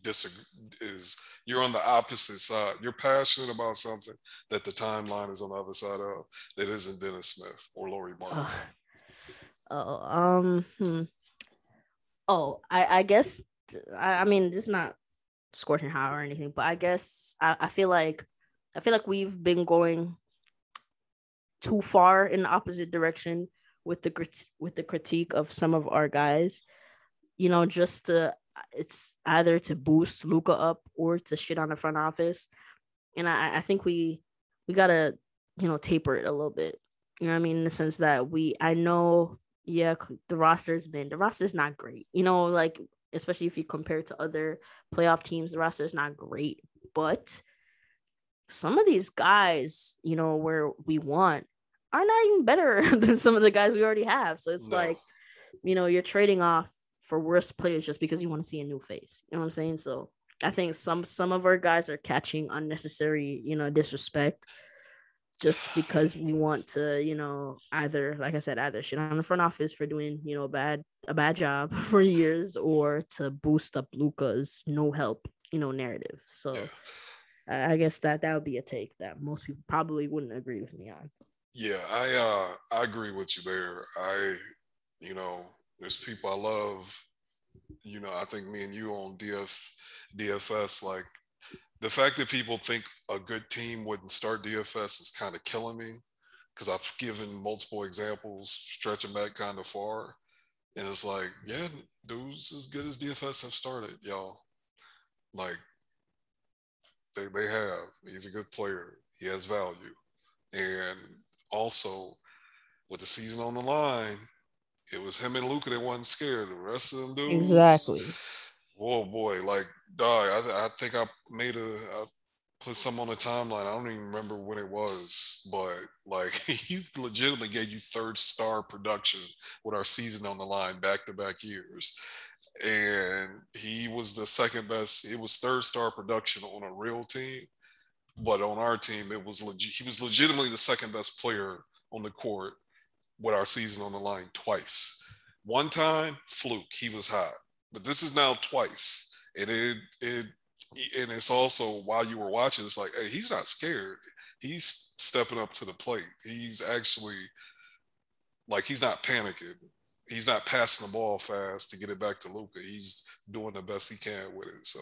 disagree is you're on the opposite side. You're passionate about something that the timeline is on the other side of that isn't Dennis Smith or Lauri Markkanen. Oh, oh um, hmm. oh, I I guess I, I mean this is not scorching hot or anything, but I guess I, I feel like I feel like we've been going too far in the opposite direction with the with the critique of some of our guys. You know, just to it's either to boost Luka up or to shit on the front office, and I I think we we gotta you know taper it a little bit. You know what I mean? In the sense that we I know yeah the roster's been the roster's not great. You know like especially if you compare to other playoff teams. The roster's not great, but some of these guys, you know, where we want are not even better than some of the guys we already have. So it's no. like, you know, you're trading off for worse players just because you want to see a new face. You know what I'm saying? So I think some some of our guys are catching unnecessary, you know, disrespect just because we want to, you know, either like I said, either shit on the front office for doing, you know, bad a bad job for years, or to boost up Luka's no help, you know, narrative. So yeah. I guess that that would be a take that most people probably wouldn't agree with me on. Yeah, I uh I agree with you there. I, you know, there's people I love. You know, I think me and you on DF DFS like the fact that people think a good team wouldn't start DFS is kind of killing me because I've given multiple examples stretching back kind of far. And it's like, yeah, dudes as good as DFS have started, y'all. Like, they, they have. He's a good player. He has value. And also, with the season on the line, it was him and Luka that wasn't scared. The rest of them dudes. Exactly. Oh boy, like dog, I, I think I made a I put some on the timeline. I don't even remember when it was, but like he legitimately gave you third star production with our season on the line back to back years. And he was the second best. It was third star production on a real team, but on our team, it was legit. He was legitimately the second best player on the court with our season on the line twice. One time, fluke, he was hot, but this is now twice and it it and it's also while you were watching, it's like, hey, he's not scared. He's stepping up to the plate. He's actually like he's not panicking. He's not passing the ball fast to get it back to Luka. He's doing the best he can with it. So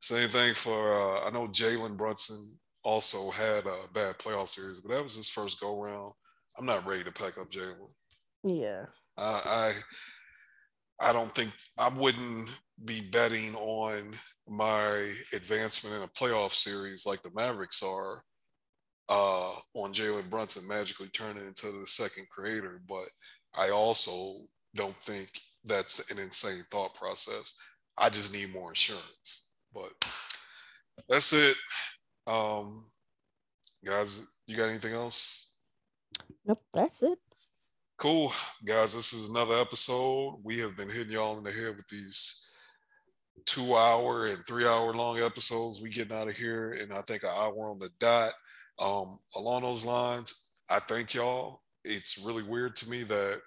same thing for uh, I know Jalen Brunson also had a bad playoff series, but that was his first go round. I'm not ready to pack up Jalen. Yeah. I I don't think I wouldn't be betting on my advancement in a playoff series like the Mavericks are uh, on Jalen Brunson magically turning into the second creator. But I also don't think that's an insane thought process. I just need more insurance. But that's it. Um, guys, you got anything else? Nope, that's it. Cool. Guys, this is another episode. We have been hitting y'all in the head with these two hour and three hour long episodes. We getting out of here in I think an hour on the dot. Um, along those lines, I thank y'all. It's really weird to me that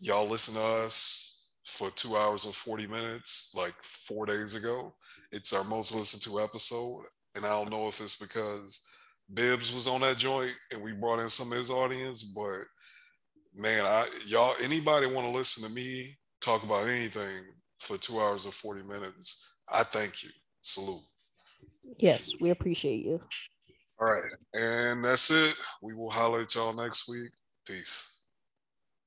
y'all listen to us for two hours and 40 minutes like four days ago. It's our most listened to episode. And I don't know if it's because Bibbs was on that joint and we brought in some of his audience, but man, I y'all anybody want to listen to me talk about anything for two hours and 40 minutes, I thank you. Salute. Yes, we appreciate you. All right. And that's it. We will holler at y'all next week. Peace.